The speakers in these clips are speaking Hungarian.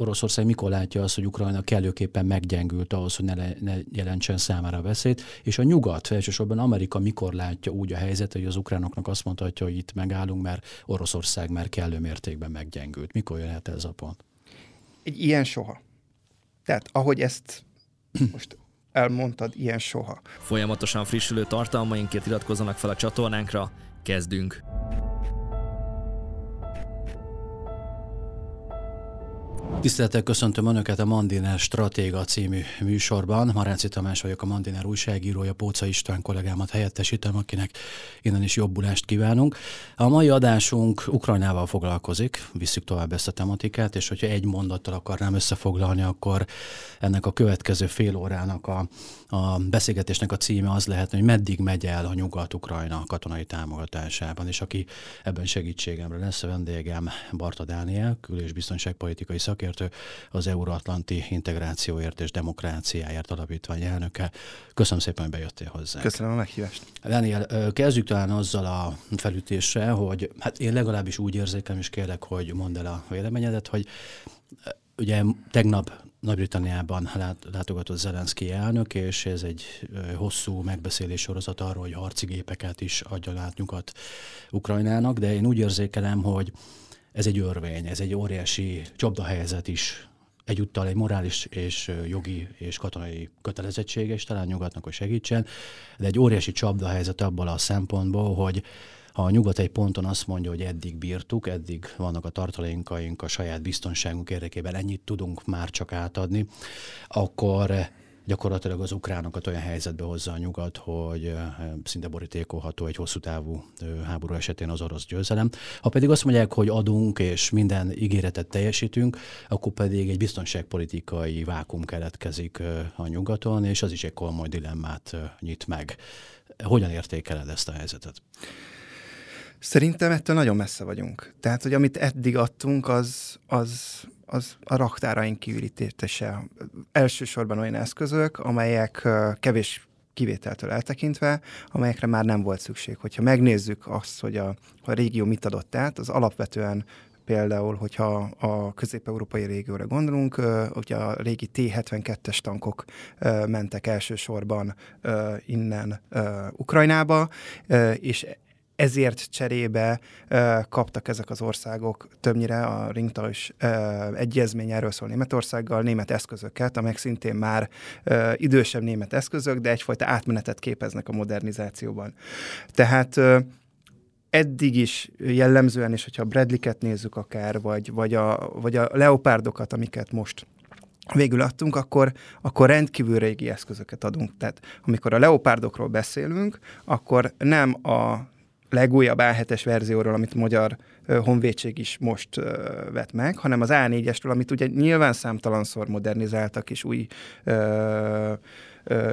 Oroszország mikor látja azt, hogy Ukrajna kellőképpen meggyengült ahhoz, hogy ne, le, ne jelentsen számára veszélyt, és a nyugat, elsősorban Amerika mikor látja úgy a helyzetet, hogy az ukránoknak azt mondhatja, hogy itt megállunk, mert Oroszország már kellő mértékben meggyengült. Mikor jöhet ez a pont? Egy ilyen soha. Tehát ahogy ezt most elmondtad, ilyen soha. Folyamatosan frissülő tartalmainkért iratkozzanak fel a csatornánkra, kezdünk! Tisztelettel köszöntöm Önöket a Mandiner Stratéga című műsorban. Maráci Tamás vagyok, a Mandiner újságírója, Póca István kollégámat helyettesítem, akinek innen is jobbulást kívánunk. A mai adásunk Ukrajnával foglalkozik, visszük tovább ezt a tematikát, és hogyha egy mondattal akarnám összefoglalni, akkor ennek a következő fél órának a, a beszélgetésnek a címe az lehetne, hogy meddig megy el a Nyugat-Ukrajna katonai támogatásában, és aki ebben segítségemre lesz a vendégem Barta Dániel, kül- és biztonságpolitikai szakértő, szakértő, az Euróatlanti Integrációért és Demokráciáért Alapítvány elnöke. Köszönöm szépen, hogy bejöttél hozzá. Köszönöm a meghívást. Daniel, kezdjük talán azzal a felütéssel, hogy hát én legalábbis úgy érzékem, és kérlek, hogy mondd el a véleményedet, hogy ugye tegnap nagy-Britanniában látogatott Zelenszky elnök, és ez egy hosszú megbeszélés sorozat arról, hogy harci gépeket is adjon át nyugat Ukrajnának, de én úgy érzékelem, hogy ez egy örvény, ez egy óriási csapdahelyzet is, egyúttal egy morális és jogi és katonai kötelezettsége is talán nyugatnak, hogy segítsen, de egy óriási csapdahelyzet abból a szempontból, hogy ha a nyugat egy ponton azt mondja, hogy eddig bírtuk, eddig vannak a tartalékaink a saját biztonságunk érdekében, ennyit tudunk már csak átadni, akkor gyakorlatilag az ukránokat olyan helyzetbe hozza a nyugat, hogy szinte borítékolható egy hosszú távú háború esetén az orosz győzelem. Ha pedig azt mondják, hogy adunk és minden ígéretet teljesítünk, akkor pedig egy biztonságpolitikai vákum keletkezik a nyugaton, és az is egy komoly dilemmát nyit meg. Hogyan értékeled ezt a helyzetet? Szerintem ettől nagyon messze vagyunk. Tehát, hogy amit eddig adtunk, az, az az a raktáraink kiürítése. Elsősorban olyan eszközök, amelyek kevés kivételtől eltekintve, amelyekre már nem volt szükség. Hogyha megnézzük azt, hogy a, a régió mit adott át, az alapvetően például, hogyha a közép-európai régióra gondolunk, ugye a régi T-72-es tankok mentek elsősorban innen Ukrajnába, és ezért cserébe uh, kaptak ezek az országok többnyire a ringtalos uh, egyezmény erről szól Németországgal, német eszközöket, amelyek szintén már uh, idősebb német eszközök, de egyfajta átmenetet képeznek a modernizációban. Tehát uh, eddig is jellemzően, és hogyha a Bradley-ket nézzük akár, vagy, vagy, a, vagy a leopárdokat, amiket most végül adtunk, akkor, akkor rendkívül régi eszközöket adunk. Tehát amikor a leopárdokról beszélünk, akkor nem a legújabb A7-es verzióról, amit magyar honvédség is most vett meg, hanem az A4-esről, amit ugye nyilván számtalanszor modernizáltak, és új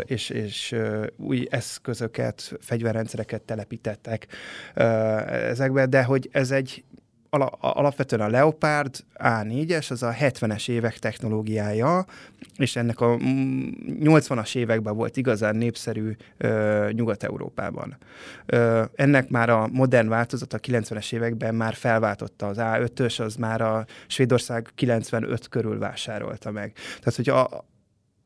és, és új eszközöket, fegyverrendszereket telepítettek ezekbe, de hogy ez egy alapvetően a Leopard A4-es, az a 70-es évek technológiája, és ennek a 80-as években volt igazán népszerű ö, Nyugat-Európában. Ö, ennek már a modern változat a 90-es években már felváltotta az A5-ös, az már a Svédország 95 körül vásárolta meg. Tehát, hogy a,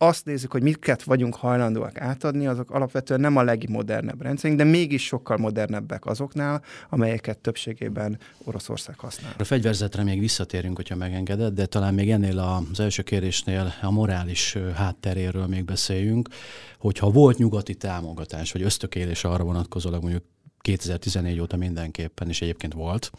azt nézzük, hogy miket vagyunk hajlandóak átadni, azok alapvetően nem a legmodernebb rendszerünk, de mégis sokkal modernebbek azoknál, amelyeket többségében Oroszország használ. A fegyverzetre még visszatérünk, hogyha megengeded, de talán még ennél az első kérdésnél a morális hátteréről még beszéljünk, hogyha volt nyugati támogatás, vagy ösztökélés arra vonatkozólag mondjuk 2014 óta mindenképpen, és egyébként volt,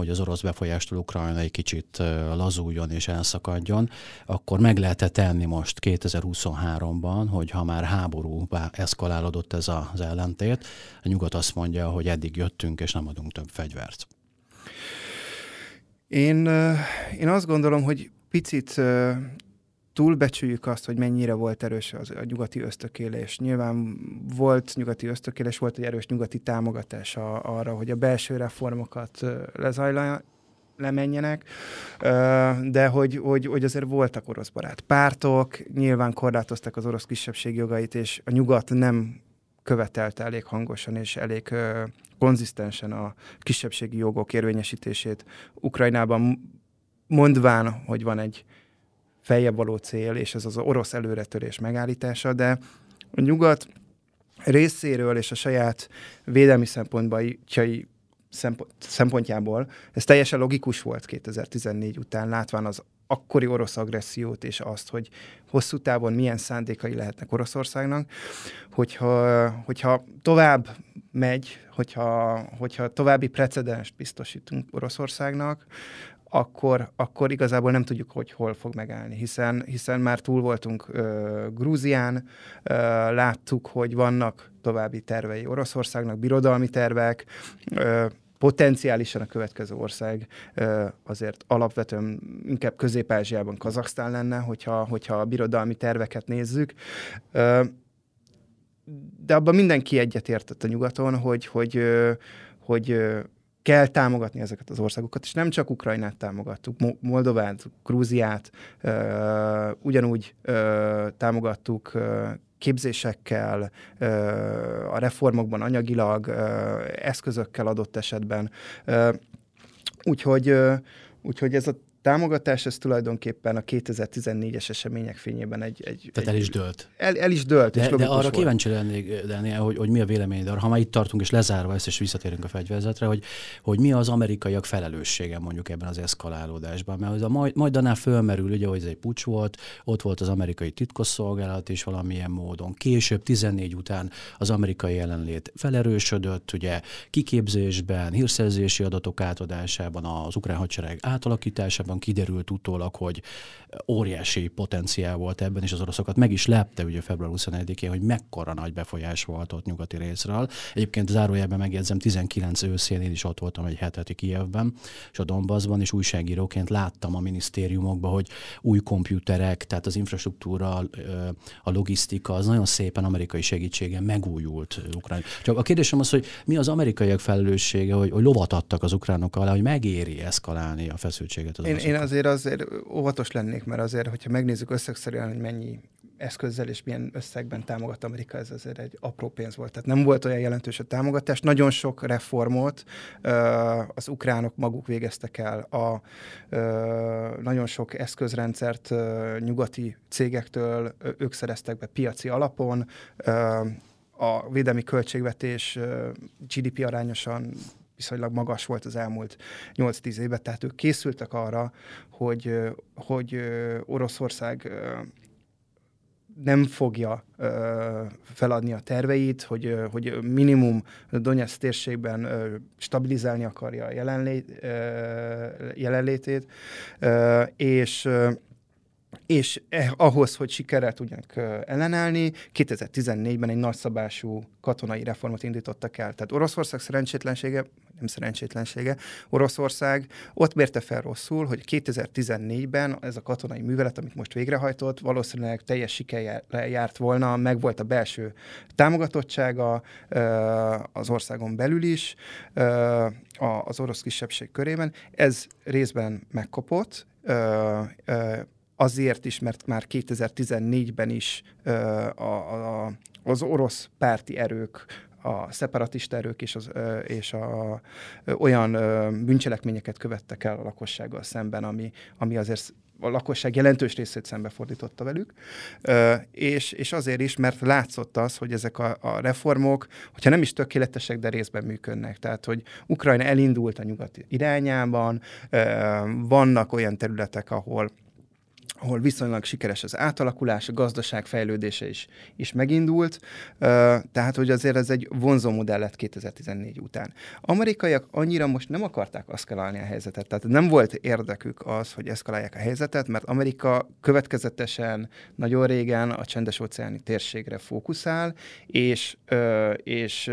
hogy az orosz befolyástól Ukrajna egy kicsit lazuljon és elszakadjon, akkor meg lehet tenni most 2023-ban, hogy ha már háború eszkalálódott ez az ellentét, a nyugat azt mondja, hogy eddig jöttünk és nem adunk több fegyvert. Én, én azt gondolom, hogy picit túlbecsüljük azt, hogy mennyire volt erős az, a nyugati ösztökélés. Nyilván volt nyugati ösztökélés, volt egy erős nyugati támogatás a, arra, hogy a belső reformokat lezajlja, lemenjenek, de hogy, hogy, hogy azért voltak orosz barát pártok, nyilván korlátozták az orosz kisebbség jogait, és a nyugat nem követelte elég hangosan és elég konzisztensen a kisebbségi jogok érvényesítését Ukrajnában mondván, hogy van egy feljebb való cél, és ez az orosz előretörés megállítása, de a nyugat részéről és a saját védelmi szempontbai szempontjából ez teljesen logikus volt 2014 után, látván az akkori orosz agressziót és azt, hogy hosszú távon milyen szándékai lehetnek Oroszországnak, hogyha, hogyha tovább megy, hogyha, hogyha további precedenst biztosítunk Oroszországnak, akkor, akkor igazából nem tudjuk, hogy hol fog megállni, hiszen, hiszen már túl voltunk ö, Grúzián, ö, láttuk, hogy vannak további tervei Oroszországnak, birodalmi tervek, ö, potenciálisan a következő ország azért alapvetően inkább Közép-Ázsiában Kazaksztán lenne, hogyha, hogyha a birodalmi terveket nézzük. De abban mindenki egyetértett a nyugaton, hogy, hogy, hogy kell támogatni ezeket az országokat, és nem csak Ukrajnát támogattuk, Moldovát, Grúziát, ugyanúgy támogattuk képzésekkel, a reformokban anyagilag, eszközökkel adott esetben. Úgyhogy, úgyhogy ez a támogatás, ez tulajdonképpen a 2014-es események fényében egy... egy Tehát egy, el is dőlt. El, el is dőlt. De, és de arra volt. kíváncsi lennék, Daniel, hogy, hogy mi a vélemény, de ha már itt tartunk, és lezárva ezt, és visszatérünk a fegyverzetre, hogy, hogy mi az amerikaiak felelőssége mondjuk ebben az eszkalálódásban. Mert az a majd, majdanál fölmerül, ugye, hogy ez egy pucs volt, ott volt az amerikai titkosszolgálat is valamilyen módon. Később, 14 után az amerikai jelenlét felerősödött, ugye kiképzésben, hírszerzési adatok átadásában, az ukrán hadsereg átalakításában, valójában kiderült utólag, hogy óriási potenciál volt ebben, és az oroszokat meg is lepte ugye február 21-én, hogy mekkora nagy befolyás volt ott nyugati részről. Egyébként zárójelben megjegyzem, 19 őszén én is ott voltam egy heteti Kijevben, és a Donbassban, és újságíróként láttam a minisztériumokban, hogy új komputerek, tehát az infrastruktúra, a logisztika, az nagyon szépen amerikai segítségen megújult Ukrán. Csak a kérdésem az, hogy mi az amerikaiak felelőssége, hogy, hogy lovat adtak az ukránok alá, hogy megéri eszkalálni a feszültséget az én, én azért azért óvatos lennék, mert azért, hogyha megnézzük összegszerűen, hogy mennyi eszközzel és milyen összegben támogat Amerika, ez azért egy apró pénz volt. Tehát nem volt olyan jelentős a támogatás. Nagyon sok reformot az ukránok maguk végeztek el. A, nagyon sok eszközrendszert nyugati cégektől ők szereztek be piaci alapon. A védelmi költségvetés GDP arányosan viszonylag magas volt az elmúlt 8-10 évben, tehát ők készültek arra, hogy, hogy Oroszország nem fogja feladni a terveit, hogy, hogy minimum Donetsz térségben stabilizálni akarja a jelenlét, ö, jelenlétét, és és eh, ahhoz, hogy sikerrel tudjanak ellenállni, 2014-ben egy nagyszabású katonai reformot indítottak el. Tehát Oroszország szerencsétlensége, nem szerencsétlensége, Oroszország ott mérte fel rosszul, hogy 2014-ben ez a katonai művelet, amit most végrehajtott, valószínűleg teljes sikerrel járt volna, meg volt a belső támogatottsága az országon belül is, az orosz kisebbség körében. Ez részben megkopott, azért is, mert már 2014-ben is a, a, az orosz párti erők a szeparatista erők és, az, és a, olyan bűncselekményeket követtek el a lakossággal szemben, ami, ami azért a lakosság jelentős részét szembefordította velük, és, és azért is, mert látszott az, hogy ezek a, a reformok, hogyha nem is tökéletesek, de részben működnek. Tehát, hogy Ukrajna elindult a nyugat irányában, vannak olyan területek, ahol ahol viszonylag sikeres az átalakulás, a gazdaság fejlődése is, is megindult, tehát hogy azért ez egy vonzó modell lett 2014 után. Amerikaiak annyira most nem akarták aszkalálni a helyzetet, tehát nem volt érdekük az, hogy eszkalálják a helyzetet, mert Amerika következetesen nagyon régen a csendes óceáni térségre fókuszál, és, és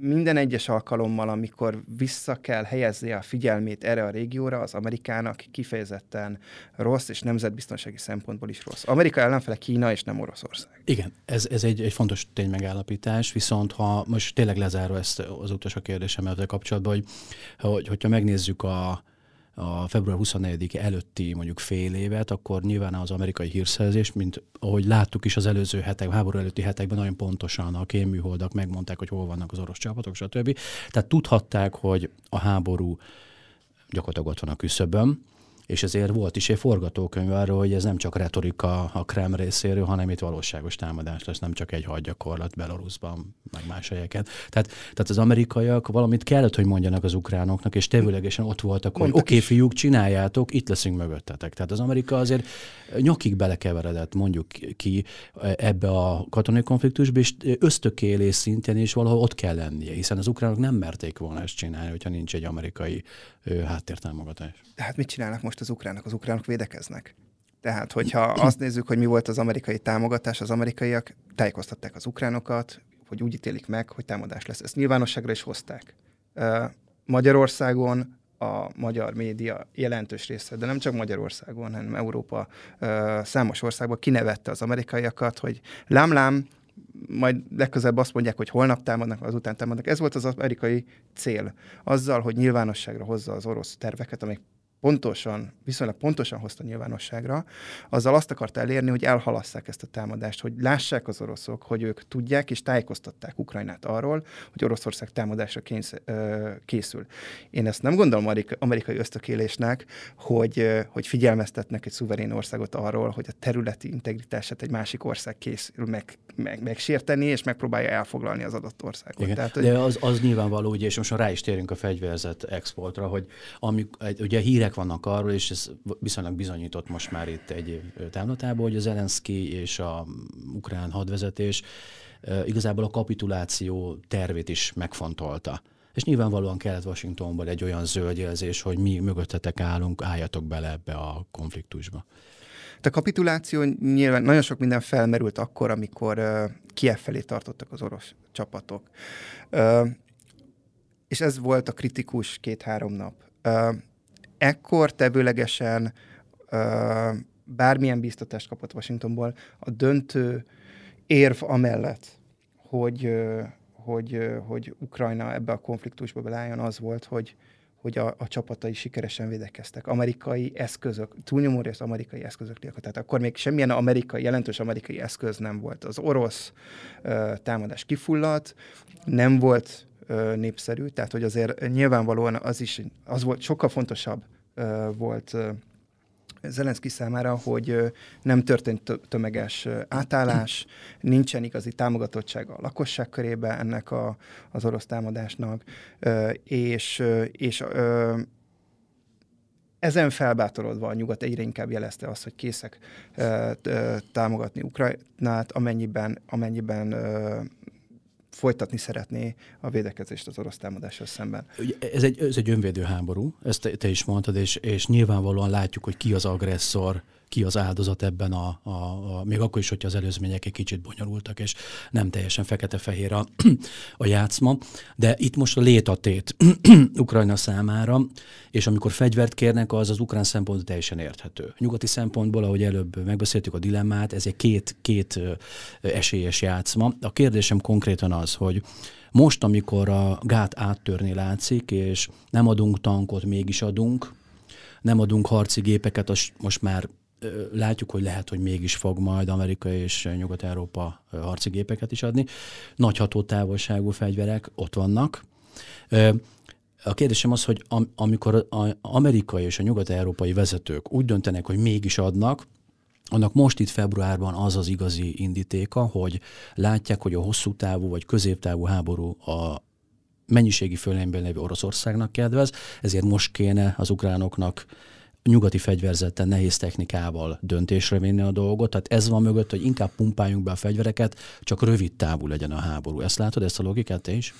minden egyes alkalommal, amikor vissza kell helyezni a figyelmét erre a régióra, az Amerikának kifejezetten rossz, és nemzetbiztonsági szempontból is rossz. Amerika ellenfele Kína, és nem Oroszország. Igen, ez, ez egy, egy fontos ténymegállapítás, viszont ha most tényleg lezárva ezt az utolsó kérdésemet kapcsolatban, hogy, hogy hogyha megnézzük a, a február 24 előtti mondjuk fél évet, akkor nyilván az amerikai hírszerzés, mint ahogy láttuk is az előző hetek, háború előtti hetekben nagyon pontosan a kémműholdak megmondták, hogy hol vannak az orosz csapatok, stb. Tehát tudhatták, hogy a háború gyakorlatilag ott van a küszöbön, és ezért volt is egy forgatókönyv arról, hogy ez nem csak retorika a Krem részéről, hanem itt valóságos támadás lesz, nem csak egy hadgyakorlat Belarusban, meg más helyeken. Tehát, tehát az amerikaiak valamit kellett, hogy mondjanak az ukránoknak, és tevőlegesen ott voltak, hogy oké, okay, fiúk, csináljátok, itt leszünk mögöttetek. Tehát az Amerika azért nyakig belekeveredett, mondjuk ki ebbe a katonai konfliktusba, és ösztökélés szintén is valahol ott kell lennie, hiszen az ukránok nem merték volna ezt csinálni, hogyha nincs egy amerikai háttértámogatás. Hát mit csinálnak most az ukránok? Az ukránok védekeznek. Tehát, hogyha azt nézzük, hogy mi volt az amerikai támogatás, az amerikaiak tájékoztatták az ukránokat, hogy úgy ítélik meg, hogy támadás lesz. Ezt nyilvánosságra is hozták. Magyarországon a magyar média jelentős része, de nem csak Magyarországon, hanem Európa számos országban kinevette az amerikaiakat, hogy lám-lám, majd legközelebb azt mondják, hogy holnap támadnak, azután támadnak. Ez volt az amerikai cél. Azzal, hogy nyilvánosságra hozza az orosz terveket, amik pontosan, viszonylag pontosan hozta nyilvánosságra, azzal azt akart elérni, hogy elhalasszák ezt a támadást, hogy lássák az oroszok, hogy ők tudják és tájékoztatták Ukrajnát arról, hogy Oroszország támadásra kénysz, készül. Én ezt nem gondolom amerikai ösztökélésnek, hogy, hogy figyelmeztetnek egy szuverén országot arról, hogy a területi integritását egy másik ország készül meg, meg, megsérteni, és megpróbálja elfoglalni az adott országot. Igen. Tehát, hogy... De az, az nyilvánvaló, ugye, és most rá is térünk a fegyverzet exportra, hogy amik, ugye hírek hírek vannak arról, és ez viszonylag bizonyított most már itt egy év távlatában, hogy az Zelenszky és a ukrán hadvezetés igazából a kapituláció tervét is megfontolta. És nyilvánvalóan kellett Washingtonból egy olyan zöld jelzés, hogy mi mögöttetek állunk, álljatok bele ebbe a konfliktusba. A kapituláció nyilván nagyon sok minden felmerült akkor, amikor uh, Kiev felé tartottak az orosz csapatok. Uh, és ez volt a kritikus két-három nap. Uh, ekkor tevőlegesen uh, bármilyen biztatást kapott Washingtonból, a döntő érv amellett, hogy, uh, hogy, uh, hogy Ukrajna ebbe a konfliktusba belálljon, az volt, hogy, hogy a, a csapatai sikeresen védekeztek. Amerikai eszközök, túlnyomó rész amerikai eszközök Tehát akkor még semmilyen amerikai, jelentős amerikai eszköz nem volt. Az orosz uh, támadás kifulladt, nem volt népszerű, tehát hogy azért nyilvánvalóan az is, az volt sokkal fontosabb volt Zelenszky számára, hogy nem történt tömeges átállás, nincsen igazi támogatottsága a lakosság körébe ennek a, az orosz támadásnak, és, és ezen felbátorodva a nyugat egyre inkább jelezte azt, hogy készek támogatni Ukrajnát, amennyiben, amennyiben folytatni szeretné a védekezést az orosz támadással szemben. Ez egy, ez egy önvédő háború, ezt te, te is mondtad, és, és nyilvánvalóan látjuk, hogy ki az agresszor, ki az áldozat ebben, a, a, a, még akkor is, hogyha az előzmények egy kicsit bonyolultak, és nem teljesen fekete-fehér a, a játszma. De itt most a létatét Ukrajna számára, és amikor fegyvert kérnek, az az ukrán szempontból teljesen érthető. Nyugati szempontból, ahogy előbb megbeszéltük a dilemmát, ez egy két, két esélyes játszma. A kérdésem konkrétan az, hogy most, amikor a gát áttörni látszik, és nem adunk tankot, mégis adunk, nem adunk harci gépeket, az most már látjuk, hogy lehet, hogy mégis fog majd Amerika és Nyugat-Európa harci gépeket is adni. Nagy hatótávolságú fegyverek ott vannak. A kérdésem az, hogy amikor az amerikai és a nyugat-európai vezetők úgy döntenek, hogy mégis adnak, annak most itt februárban az az igazi indítéka, hogy látják, hogy a hosszú távú vagy középtávú háború a mennyiségi fölényben lévő Oroszországnak kedvez, ezért most kéne az ukránoknak nyugati fegyverzettel, nehéz technikával döntésre vinni a dolgot. Tehát ez van mögött, hogy inkább pumpáljunk be a fegyvereket, csak rövid távú legyen a háború. Ezt látod, ezt a logikát te is?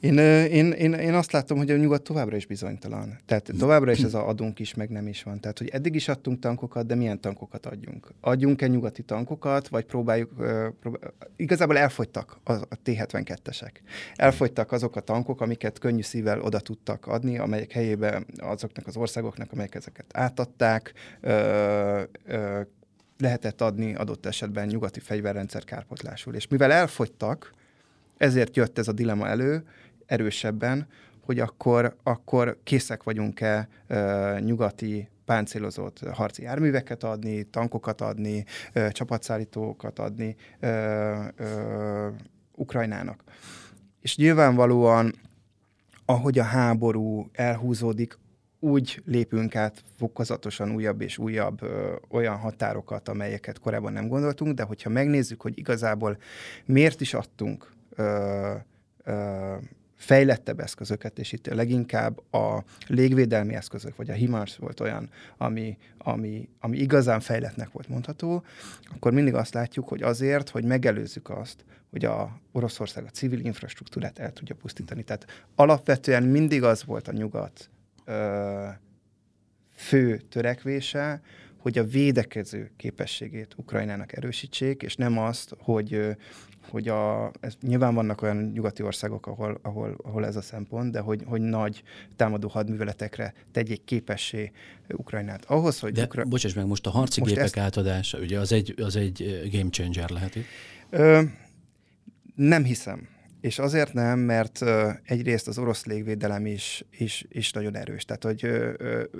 Én, én, én, én azt látom, hogy a nyugat továbbra is bizonytalan. Tehát továbbra is ez a adunk is, meg nem is van. Tehát, hogy eddig is adtunk tankokat, de milyen tankokat adjunk? Adjunk-e nyugati tankokat, vagy próbáljuk... Próbál... Igazából elfogytak a, a T-72-esek. Elfogytak azok a tankok, amiket könnyű szívvel oda tudtak adni, amelyek helyébe azoknak az országoknak, amelyek ezeket átadták, ö, ö, lehetett adni adott esetben nyugati fegyverrendszer kárpotlásul. És mivel elfogytak, ezért jött ez a dilema elő, erősebben, hogy akkor, akkor készek vagyunk-e uh, nyugati páncélozott harci járműveket adni, tankokat adni, uh, csapatszállítókat adni uh, uh, Ukrajnának. És nyilvánvalóan, ahogy a háború elhúzódik, úgy lépünk át fokozatosan újabb és újabb ö, olyan határokat, amelyeket korábban nem gondoltunk, de hogyha megnézzük, hogy igazából miért is adtunk ö, ö, fejlettebb eszközöket, és itt leginkább a légvédelmi eszközök, vagy a HIMARS volt olyan, ami, ami, ami igazán fejletnek volt mondható, akkor mindig azt látjuk, hogy azért, hogy megelőzzük azt, hogy a Oroszország a civil infrastruktúrát el tudja pusztítani. Tehát alapvetően mindig az volt a nyugat ö, fő törekvése, hogy a védekező képességét Ukrajnának erősítsék, és nem azt, hogy hogy a, ez, nyilván vannak olyan nyugati országok, ahol, ahol, ahol ez a szempont, de hogy, hogy nagy támadó hadműveletekre tegyék képessé Ukrajnát. Ahhoz, hogy de, Ukra... bocsáss meg, most a harci most gépek ezt... átadása, ugye az egy, az egy game changer lehet itt? Ö, nem hiszem. És azért nem, mert egyrészt az orosz légvédelem is, is, is nagyon erős. Tehát, hogy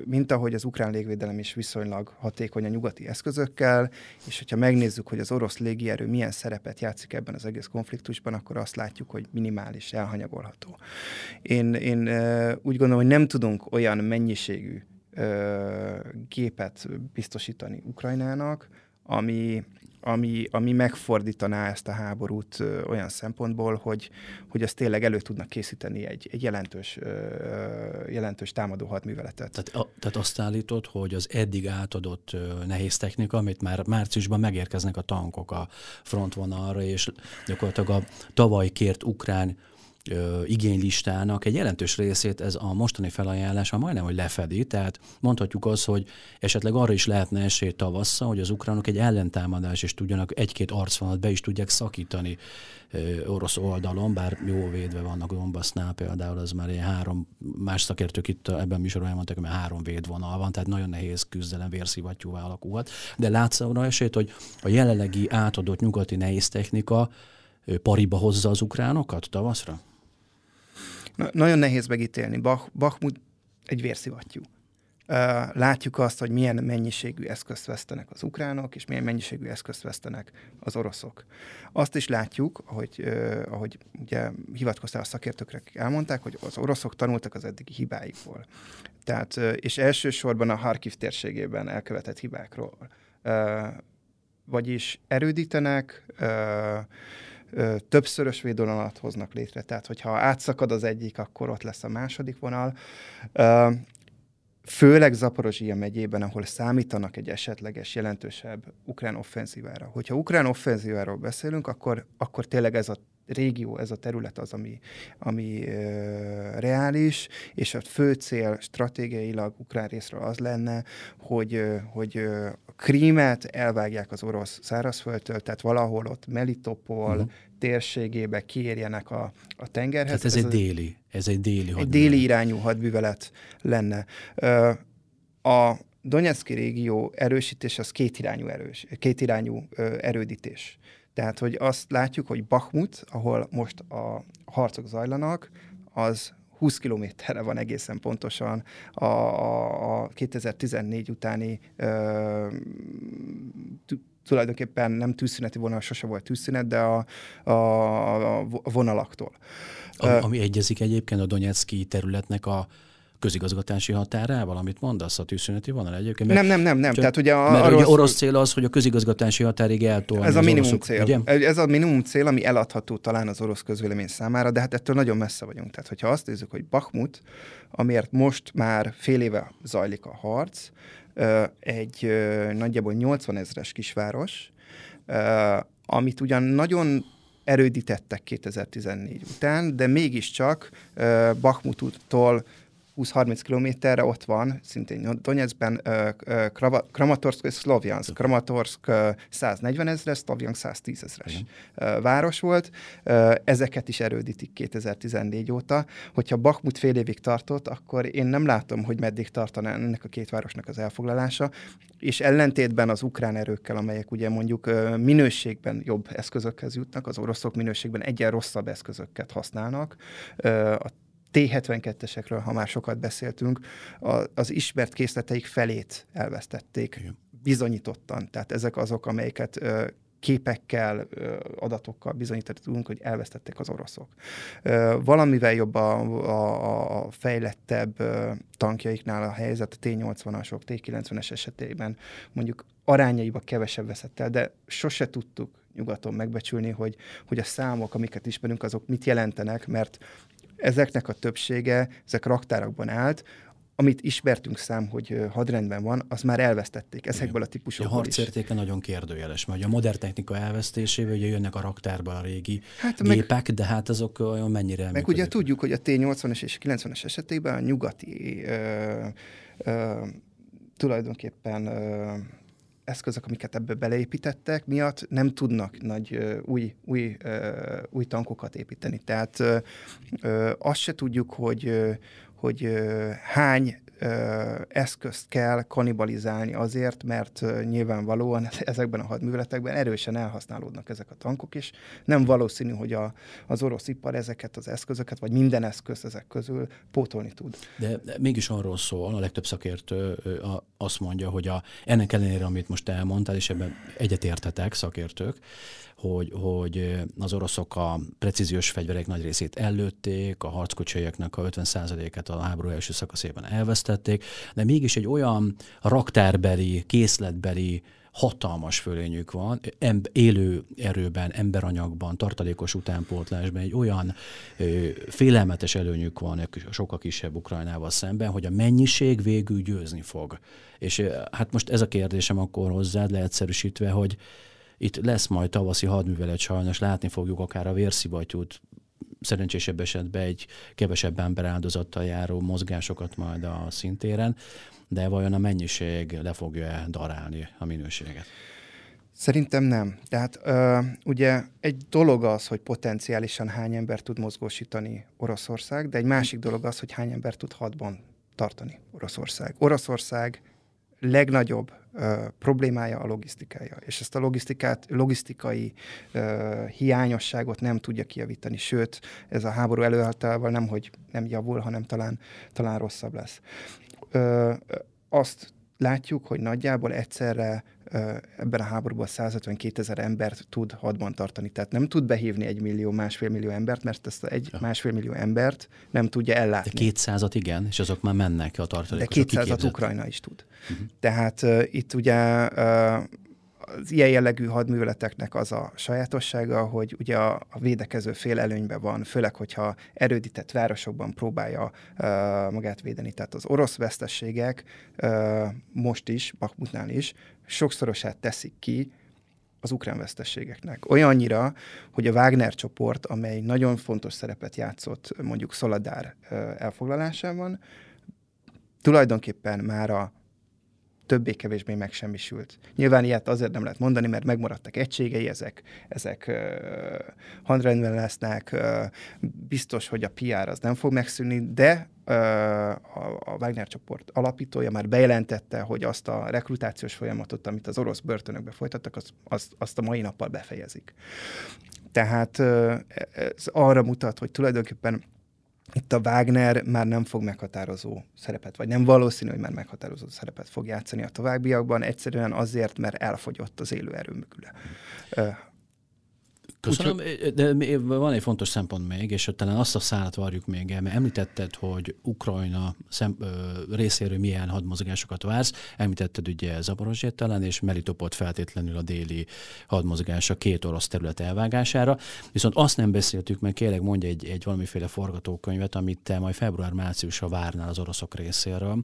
mint ahogy az ukrán légvédelem is viszonylag hatékony a nyugati eszközökkel, és hogyha megnézzük, hogy az orosz légierő milyen szerepet játszik ebben az egész konfliktusban, akkor azt látjuk, hogy minimális, elhanyagolható. Én, én úgy gondolom, hogy nem tudunk olyan mennyiségű gépet biztosítani Ukrajnának, ami, ami, ami megfordítaná ezt a háborút ö, olyan szempontból, hogy, hogy azt tényleg elő tudnak készíteni egy, egy jelentős, ö, jelentős támadó hadműveletet. Tehát, a, tehát azt állítod, hogy az eddig átadott ö, nehéz technika, amit már márciusban megérkeznek a tankok a frontvonalra, és gyakorlatilag a tavaly kért ukrán ö, igénylistának egy jelentős részét ez a mostani felajánlása majdnem, hogy lefedi, tehát mondhatjuk azt, hogy esetleg arra is lehetne esély tavasszal, hogy az ukránok egy ellentámadás és tudjanak egy-két arcvonalat be is tudják szakítani ö, orosz oldalon, bár jó védve vannak Donbassnál például, az már ilyen három, más szakértők itt ebben műsorban elmondták, hogy három védvonal van, tehát nagyon nehéz küzdelem, vérszivattyúvá alakulhat. De látsz arra esélyt, hogy a jelenlegi átadott nyugati nehéz technika pariba hozza az ukránokat tavaszra? Na, nagyon nehéz megítélni. Bach, Bachmut egy vérszivattyú. Látjuk azt, hogy milyen mennyiségű eszközt vesztenek az ukránok, és milyen mennyiségű eszközt vesztenek az oroszok. Azt is látjuk, ahogy, ahogy ugye hivatkoztál a szakértőkre, elmondták, hogy az oroszok tanultak az eddigi hibáikból. Tehát, és elsősorban a Harkiv térségében elkövetett hibákról. Vagyis erődítenek, többszörös védvonalat hoznak létre. Tehát, hogyha átszakad az egyik, akkor ott lesz a második vonal. Főleg Zaporozsia megyében, ahol számítanak egy esetleges jelentősebb ukrán offenzívára. Hogyha ukrán offenzíváról beszélünk, akkor, akkor tényleg ez a régió, ez a terület az, ami, ami uh, reális, és a fő cél stratégiailag ukrán részről az lenne, hogy, uh, hogy uh, Krímet elvágják az orosz szárazföldtől, tehát valahol ott Melitopol uh-huh. térségébe kiérjenek a, a tengerhez. Tehát ez, ez egy a, déli, ez egy déli Egy déli irányú hadművelet lenne. Uh, a Donetszki régió erősítés az kétirányú, erős, kétirányú uh, erődítés. Tehát, hogy azt látjuk, hogy Bakhmut, ahol most a harcok zajlanak, az 20 kilométerre van egészen pontosan a, a, a 2014 utáni ö, tulajdonképpen nem tűzszüneti vonal, sose volt tűzszünet, de a, a, a vonalaktól. Ami, ami egyezik egyébként a Donetszki területnek a közigazgatási határával, amit mondasz a tűzszüneti vonal egyébként? Mert, nem, nem, nem, nem. Csak, Tehát ugye a, mert ugye orosz cél az, hogy a közigazgatási határig eltolni Ez a minimum oroszok, cél. Ugye? Ez a minimum cél, ami eladható talán az orosz közvélemény számára, de hát ettől nagyon messze vagyunk. Tehát, hogyha azt nézzük, hogy Bakhmut, amiért most már fél éve zajlik a harc, egy nagyjából 80 ezres kisváros, amit ugyan nagyon erődítettek 2014 után, de mégiscsak Bakhmuttól 20-30 kilométerre ott van, szintén Donetskben, Kramatorsk és Szlovjansk. Kramatorsk 140 ezres, Szlovjansk 110 ezres város volt. Ezeket is erődítik 2014 óta. Hogyha Bakhmut fél évig tartott, akkor én nem látom, hogy meddig tartaná ennek a két városnak az elfoglalása, és ellentétben az ukrán erőkkel, amelyek ugye mondjuk minőségben jobb eszközökhez jutnak, az oroszok minőségben egyen rosszabb eszközöket használnak. A T-72-esekről, ha már sokat beszéltünk, az ismert készleteik felét elvesztették. Igen. Bizonyítottan. Tehát ezek azok, amelyeket képekkel, adatokkal bizonyítani tudunk, hogy elvesztették az oroszok. Valamivel jobb a, a, a fejlettebb tankjaiknál a helyzet, a T-80-asok, T-90-es esetében mondjuk arányaiba kevesebb veszett el, de sose tudtuk nyugaton megbecsülni, hogy, hogy a számok, amiket ismerünk, azok mit jelentenek, mert ezeknek a többsége, ezek raktárakban állt, amit ismertünk szám, hogy hadrendben van, az már elvesztették ezekből a típusokból A harcértéke is. nagyon kérdőjeles, mert a modern technika elvesztésével ugye jönnek a raktárba a régi hát gépek, meg, de hát azok olyan mennyire Meg működik. ugye tudjuk, hogy a T-80-es és 90-es esetében a nyugati ö, ö, tulajdonképpen ö, eszközök, amiket ebbe beleépítettek, miatt nem tudnak nagy új, új, új tankokat építeni. Tehát azt se tudjuk, hogy, hogy hány eszközt kell kanibalizálni azért, mert nyilvánvalóan ezekben a hadműveletekben erősen elhasználódnak ezek a tankok, és nem valószínű, hogy a, az orosz ipar ezeket az eszközöket, vagy minden eszközt ezek közül pótolni tud. De mégis arról szól, a legtöbb szakértő azt mondja, hogy a, ennek ellenére, amit most elmondtál, és ebben egyetértetek szakértők, hogy, hogy az oroszok a precíziós fegyverek nagy részét ellőtték, a harckocsiaknak a 50%-át a háború első szakaszében elvesztették, de mégis egy olyan raktárbeli, készletbeli hatalmas fölényük van, em- élő erőben, emberanyagban, tartalékos utánpótlásban egy olyan ö, félelmetes előnyük van sokkal kisebb Ukrajnával szemben, hogy a mennyiség végül győzni fog. És hát most ez a kérdésem akkor hozzád leegyszerűsítve, hogy itt lesz majd tavaszi hadművelet sajnos, látni fogjuk akár a vérszivattyút, szerencsésebb esetben egy kevesebb ember áldozattal járó mozgásokat majd a szintéren, de vajon a mennyiség le fogja darálni a minőséget? Szerintem nem. Tehát ö, ugye egy dolog az, hogy potenciálisan hány ember tud mozgósítani Oroszország, de egy másik dolog az, hogy hány ember tud hadban tartani Oroszország. Oroszország legnagyobb problémája a logisztikája, és ezt a logisztikát, logisztikai ö, hiányosságot nem tudja kijavítani, sőt, ez a háború előáltalával nem, hogy nem javul, hanem talán, talán rosszabb lesz. Ö, azt látjuk, hogy nagyjából egyszerre ebben a háborúban 152 ezer embert tud hadban tartani. Tehát nem tud behívni egy millió, másfél millió embert, mert ezt egy ja. másfél millió embert nem tudja ellátni. De 200 és azok már mennek a tartalékos. De 200 Ukrajna is tud. Uh-huh. Tehát uh, itt ugye uh, az ilyen jellegű hadműveleteknek az a sajátossága, hogy ugye a, védekező fél előnyben van, főleg, hogyha erődített városokban próbálja uh, magát védeni. Tehát az orosz vesztességek uh, most is, Bakmutnál is, sokszorosát teszik ki az ukrán vesztességeknek. Olyannyira, hogy a Wagner csoport, amely nagyon fontos szerepet játszott mondjuk Szoladár uh, elfoglalásában, tulajdonképpen már a többé-kevésbé megsemmisült. Nyilván ilyet azért nem lehet mondani, mert megmaradtak egységei, ezek, ezek uh, handrendben lesznek, uh, biztos, hogy a PR az nem fog megszűnni, de a, a Wagner csoport alapítója már bejelentette, hogy azt a rekrutációs folyamatot, amit az orosz börtönökbe folytattak, az, azt, azt a mai nappal befejezik. Tehát uh, ez arra mutat, hogy tulajdonképpen itt a Wagner már nem fog meghatározó szerepet, vagy nem valószínű, hogy már meghatározó szerepet fog játszani a továbbiakban, egyszerűen azért, mert elfogyott az élő erő Köszönöm, de van egy fontos szempont még, és talán azt a szállat varjuk még el, mert említetted, hogy Ukrajna szem, ö, részéről milyen hadmozgásokat vársz, említetted ugye Zaporozsét talán, és Melitopot feltétlenül a déli hadmozgása két orosz terület elvágására, viszont azt nem beszéltük meg, kérlek mondj egy, egy valamiféle forgatókönyvet, amit te majd február-márciusra várnál az oroszok részéről.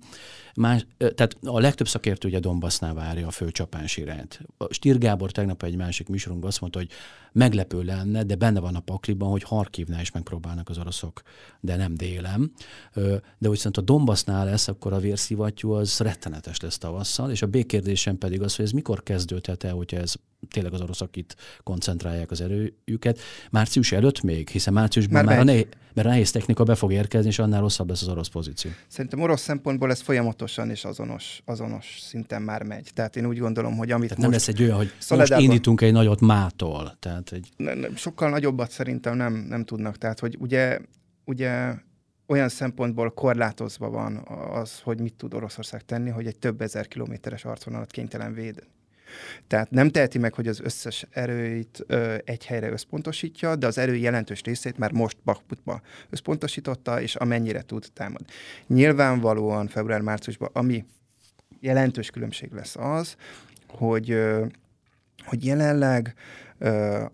Más, tehát a legtöbb szakértő ugye Dombasznál várja a főcsapás irányt. Gábor tegnap egy másik műsorunkban azt mondta, hogy meglepő lenne, de benne van a pakliban, hogy Harkivnál is megpróbálnak az oroszok, de nem délem. De hogy szerint a Dombasznál lesz, akkor a vérszivattyú az rettenetes lesz tavasszal, és a békérdésem pedig az, hogy ez mikor kezdődhet el, hogyha ez tényleg az oroszok itt koncentrálják az erőjüket. Március előtt még, hiszen márciusban már, már a nehéz, mert a nehéz technika be fog érkezni, és annál rosszabb lesz az orosz pozíció. Szerintem orosz szempontból ez folyamatosan és azonos, azonos szinten már megy. Tehát én úgy gondolom, hogy amit tehát most... nem lesz egy olyan, hogy most indítunk egy nagyot mától. Tehát egy... Ne, ne, sokkal nagyobbat szerintem nem, nem tudnak. Tehát, hogy ugye, ugye olyan szempontból korlátozva van az, hogy mit tud Oroszország tenni, hogy egy több ezer kilométeres arcvonalat kénytelen védeni. Tehát nem teheti meg, hogy az összes erőit ö, egy helyre összpontosítja, de az erő jelentős részét már most Bakputba összpontosította, és amennyire tud támad. Nyilvánvalóan február-márciusban, ami jelentős különbség lesz az, hogy, ö, hogy jelenleg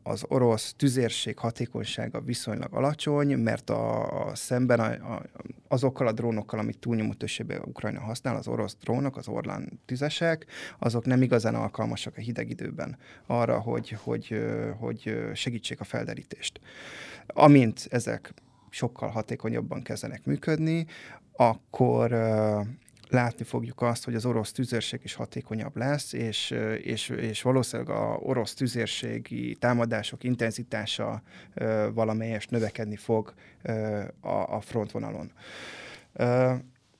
az orosz tüzérség hatékonysága viszonylag alacsony, mert a, a szemben a, a, azokkal a drónokkal, amit túlnyomó többségben Ukrajna használ, az orosz drónok, az Orlán tüzesek, azok nem igazán alkalmasak a hideg időben arra, hogy, hogy, hogy segítsék a felderítést. Amint ezek sokkal hatékonyabban kezdenek működni, akkor látni fogjuk azt, hogy az orosz tüzérség is hatékonyabb lesz, és, és, és valószínűleg a orosz tüzérségi támadások intenzitása valamelyest növekedni fog a, a frontvonalon.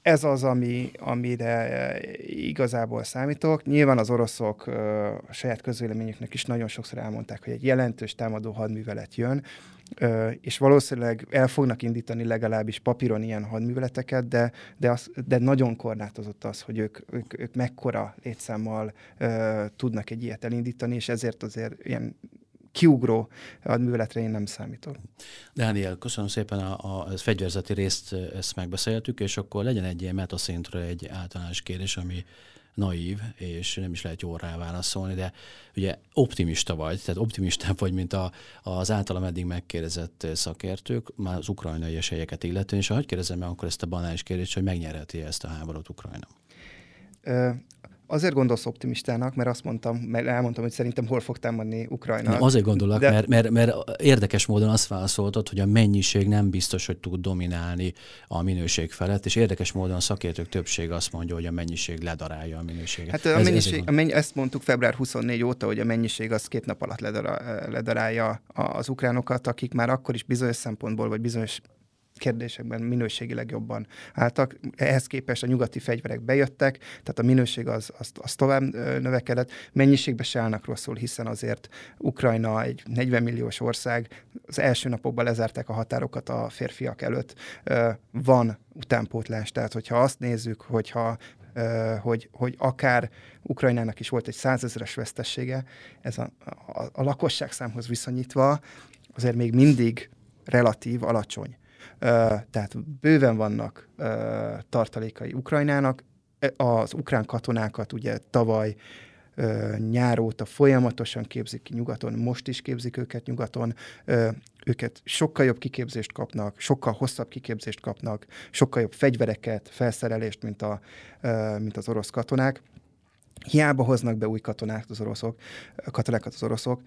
Ez az, ami, amire igazából számítok. Nyilván az oroszok a saját közvéleményüknek is nagyon sokszor elmondták, hogy egy jelentős támadó hadművelet jön, és valószínűleg el fognak indítani legalábbis papíron ilyen hadműveleteket, de, de, az, de nagyon korlátozott az, hogy ők, ők, ők mekkora létszámmal uh, tudnak egy ilyet elindítani, és ezért azért ilyen kiugró hadműveletre én nem számítok. Dániel, köszönöm szépen a, a fegyverzeti részt, ezt megbeszéltük, és akkor legyen egy ilyen metaszintre egy általános kérdés, ami naív, és nem is lehet jól válaszolni, de ugye optimista vagy, tehát optimistább vagy, mint a, az általam eddig megkérdezett szakértők, már az ukrajnai esélyeket illetően, és ha kérdezem meg akkor ezt a banális kérdést, hogy megnyerheti ezt a háborút Ukrajna? Azért gondolsz optimistának, mert azt mondtam, mert elmondtam, hogy szerintem hol fog támadni Ukrajna. Nem, azért gondolok, de... mert, mert, mert érdekes módon azt válaszoltad, hogy a mennyiség nem biztos, hogy tud dominálni a minőség felett, és érdekes módon a szakértők többsége azt mondja, hogy a mennyiség ledarálja a minőséget. Hát a ez, mennyiség, ez a mennyi, ezt mondtuk február 24 óta, hogy a mennyiség az két nap alatt ledarálja az ukránokat, akik már akkor is bizonyos szempontból, vagy bizonyos kérdésekben minőségileg jobban álltak. Ehhez képest a nyugati fegyverek bejöttek, tehát a minőség az, az, az tovább növekedett. Mennyiségben se állnak rosszul, hiszen azért Ukrajna egy 40 milliós ország, az első napokban lezárták a határokat a férfiak előtt. Van utánpótlás, tehát hogyha azt nézzük, hogyha hogy, hogy akár Ukrajnának is volt egy százezeres vesztessége, ez a, a, a lakosság számhoz viszonyítva azért még mindig relatív alacsony tehát bőven vannak tartalékai Ukrajnának. E, az ukrán katonákat ugye tavaly nyár óta folyamatosan képzik ki nyugaton, most is képzik őket nyugaton, őket sokkal jobb kiképzést kapnak, sokkal hosszabb kiképzést kapnak, sokkal jobb fegyvereket, felszerelést, mint, a, mint az orosz katonák. Hiába hoznak be új katonák az oroszok, katonákat az oroszok,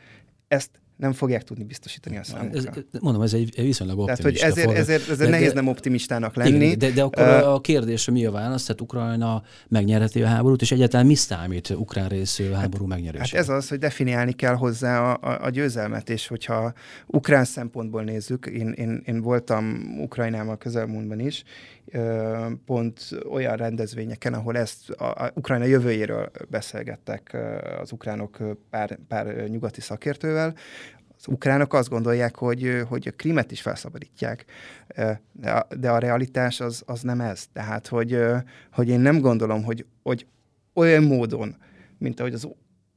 ezt nem fogják tudni biztosítani a számunkra. Ez, mondom, ez egy viszonylag optimista Tehát, hogy ezért, ezért, ezért de, nehéz de, nem optimistának lenni. Igen, de, de akkor uh, a kérdés, mi a válasz? Tehát Ukrajna megnyerheti a háborút, és egyáltalán mi számít ukrán részű háború hát, megnyerése? Hát ez az, hogy definiálni kell hozzá a, a, a győzelmet, és hogyha ukrán szempontból nézzük, én, én, én voltam Ukrajnában közelmúltban is, pont olyan rendezvényeken, ahol ezt a, a Ukrajna jövőjéről beszélgettek az ukránok pár, pár nyugati szakértővel, az ukránok azt gondolják, hogy, hogy a krimet is felszabadítják, de a, de a realitás az, az nem ez. Tehát, hogy, hogy én nem gondolom, hogy, hogy olyan módon, mint ahogy az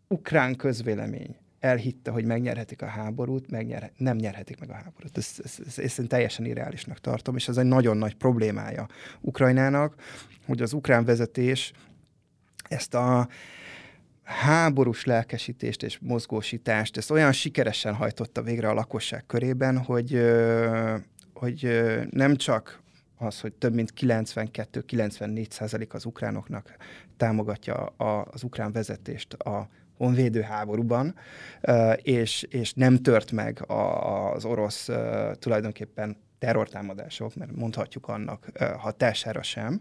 ukrán közvélemény elhitte, hogy megnyerhetik a háborút, megnyer, nem nyerhetik meg a háborút. Ezt, ezt, ezt, ezt én teljesen irreálisnak tartom, és ez egy nagyon nagy problémája Ukrajnának, hogy az ukrán vezetés ezt a háborús lelkesítést és mozgósítást, ezt olyan sikeresen hajtotta végre a lakosság körében, hogy, hogy nem csak az, hogy több mint 92-94 százalék az ukránoknak támogatja az ukrán vezetést a honvédő háborúban, és, és nem tört meg az orosz tulajdonképpen terrortámadások, mert mondhatjuk annak hatására sem,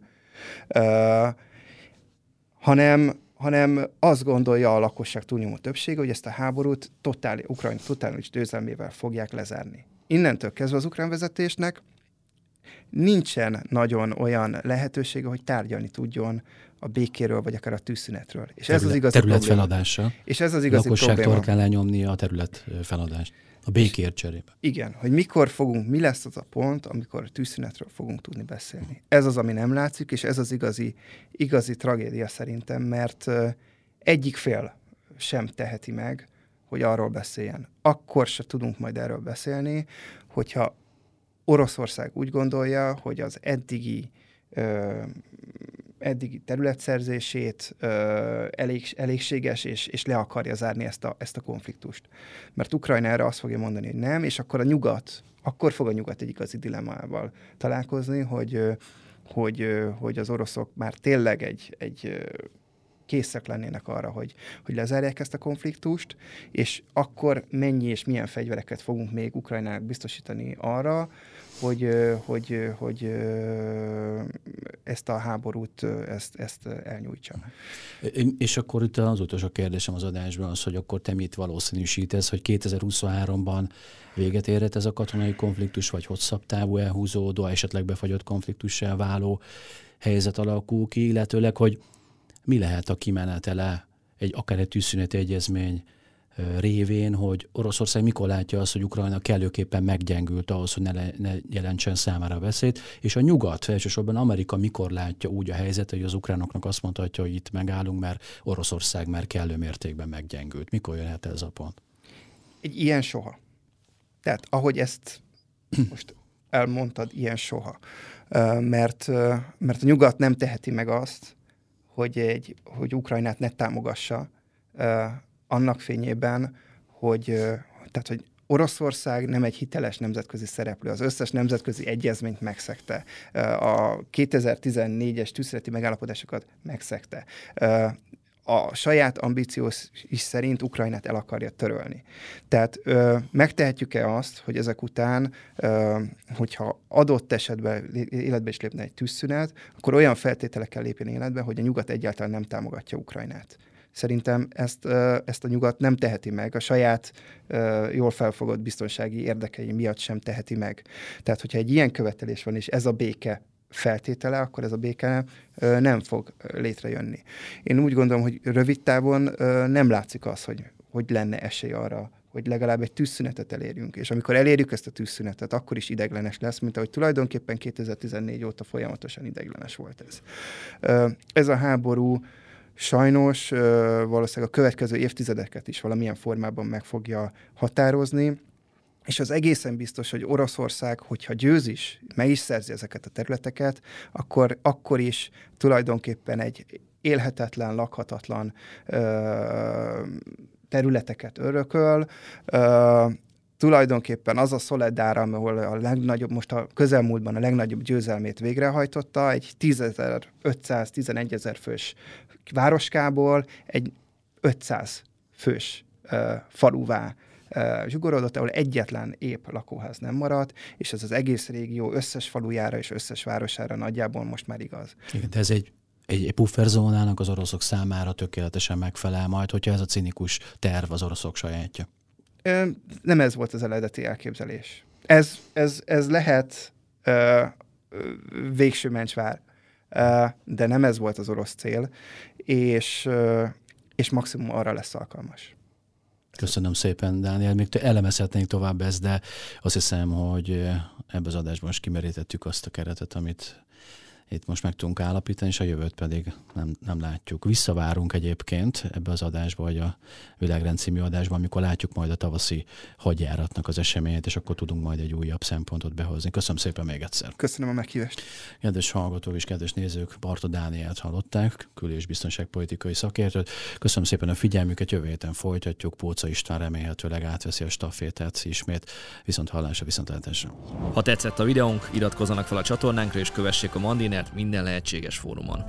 hanem, hanem azt gondolja a lakosság túlnyomó többsége, hogy ezt a háborút totális, Ukrajna totális győzelmével fogják lezárni. Innentől kezdve az ukrán vezetésnek nincsen nagyon olyan lehetősége, hogy tárgyalni tudjon a békéről, vagy akár a tűzszünetről. És terület, ez az igazi terület probléma. feladása. És ez az igazi Lakosságtól probléma. kell elnyomni a terület feladást. A békért cserébe. Igen, hogy mikor fogunk, mi lesz az a pont, amikor a tűzszünetről fogunk tudni beszélni. Ez az, ami nem látszik, és ez az igazi, igazi tragédia szerintem, mert egyik fél sem teheti meg, hogy arról beszéljen. Akkor se tudunk majd erről beszélni, hogyha Oroszország úgy gondolja, hogy az eddigi ö, eddigi területszerzését ö, elég, elégséges, és, és le akarja zárni ezt a, ezt a konfliktust. Mert Ukrajna erre azt fogja mondani, hogy nem, és akkor a nyugat, akkor fog a nyugat egy igazi dilemmával találkozni, hogy, hogy, hogy az oroszok már tényleg egy, egy készek lennének arra, hogy, hogy lezárják ezt a konfliktust, és akkor mennyi és milyen fegyvereket fogunk még Ukrajnának biztosítani arra, hogy, hogy, hogy ezt a háborút ezt, ezt elnyújtsa. És akkor itt az utolsó kérdésem az adásban az, hogy akkor te mit valószínűsítesz, hogy 2023-ban véget érhet ez a katonai konfliktus, vagy hosszabb távú elhúzódó, esetleg befagyott konfliktussá váló helyzet alakul ki, illetőleg, hogy mi lehet a kimenetele egy akár egy tűzszüneti egyezmény révén, hogy Oroszország mikor látja azt, hogy Ukrajna kellőképpen meggyengült ahhoz, hogy ne, le, ne jelentsen számára veszélyt, és a nyugat, elsősorban Amerika mikor látja úgy a helyzetet, hogy az ukránoknak azt mondhatja, hogy itt megállunk, mert Oroszország már kellő mértékben meggyengült. Mikor jöhet ez a pont? Egy ilyen soha. Tehát ahogy ezt most elmondtad, ilyen soha. Mert, mert a nyugat nem teheti meg azt, hogy, egy, hogy Ukrajnát ne támogassa annak fényében, hogy, tehát, hogy Oroszország nem egy hiteles nemzetközi szereplő, az összes nemzetközi egyezményt megszegte, a 2014-es tűzszereti megállapodásokat megszegte a saját ambíciós is szerint Ukrajnát el akarja törölni. Tehát ö, megtehetjük-e azt, hogy ezek után, ö, hogyha adott esetben életbe is lépne egy tűzszünet, akkor olyan feltételekkel lépjen életbe, hogy a nyugat egyáltalán nem támogatja Ukrajnát. Szerintem ezt, ezt a nyugat nem teheti meg, a saját jól felfogott biztonsági érdekei miatt sem teheti meg. Tehát, hogyha egy ilyen követelés van, és ez a béke feltétele, akkor ez a béke nem fog létrejönni. Én úgy gondolom, hogy rövid távon nem látszik az, hogy, hogy lenne esély arra, hogy legalább egy tűzszünetet elérjünk. És amikor elérjük ezt a tűzszünetet, akkor is ideglenes lesz, mint ahogy tulajdonképpen 2014 óta folyamatosan ideglenes volt ez. Ez a háború sajnos valószínűleg a következő évtizedeket is valamilyen formában meg fogja határozni, és az egészen biztos, hogy Oroszország, hogyha győz is, meg is szerzi ezeket a területeket, akkor, akkor is tulajdonképpen egy élhetetlen, lakhatatlan ö, területeket örököl. Ö, tulajdonképpen az a Szoledár, ahol a legnagyobb, most a közelmúltban a legnagyobb győzelmét végrehajtotta, egy 10.500-11 ezer fős városkából egy 500 fős ö, faluvá zsugorodott, ahol egyetlen ép lakóház nem maradt, és ez az egész régió összes falujára és összes városára nagyjából most már igaz. Igen, de ez egy egy pufferzónának az oroszok számára tökéletesen megfelel majd, hogyha ez a cinikus terv az oroszok sajátja. Nem ez volt az eredeti elképzelés. Ez, ez, ez lehet ö, végső mencsvár, ö, de nem ez volt az orosz cél, és, ö, és maximum arra lesz alkalmas. Köszönöm szépen, Dániel. Még elemezhetnénk tovább ezt, de azt hiszem, hogy ebbe az adásban is kimerítettük azt a keretet, amit itt most meg tudunk állapítani, és a jövőt pedig nem, nem látjuk. Visszavárunk egyébként ebbe az adásba, vagy a Világrend című adásban, amikor látjuk majd a tavaszi hadjáratnak az eseményét, és akkor tudunk majd egy újabb szempontot behozni. Köszönöm szépen még egyszer. Köszönöm a meghívást. Kedves hallgatók és kedves nézők, Barta Dánielt hallották, kül- és biztonságpolitikai szakértőt. Köszönöm szépen a figyelmüket, jövő héten folytatjuk. Póca István remélhetőleg átveszi a stafétát ismét. Viszont hallásra, viszont Ha tetszett a videónk, iratkozzanak fel a csatornánkra és kövessék a Mandiner mindent minden lehetséges fórumon.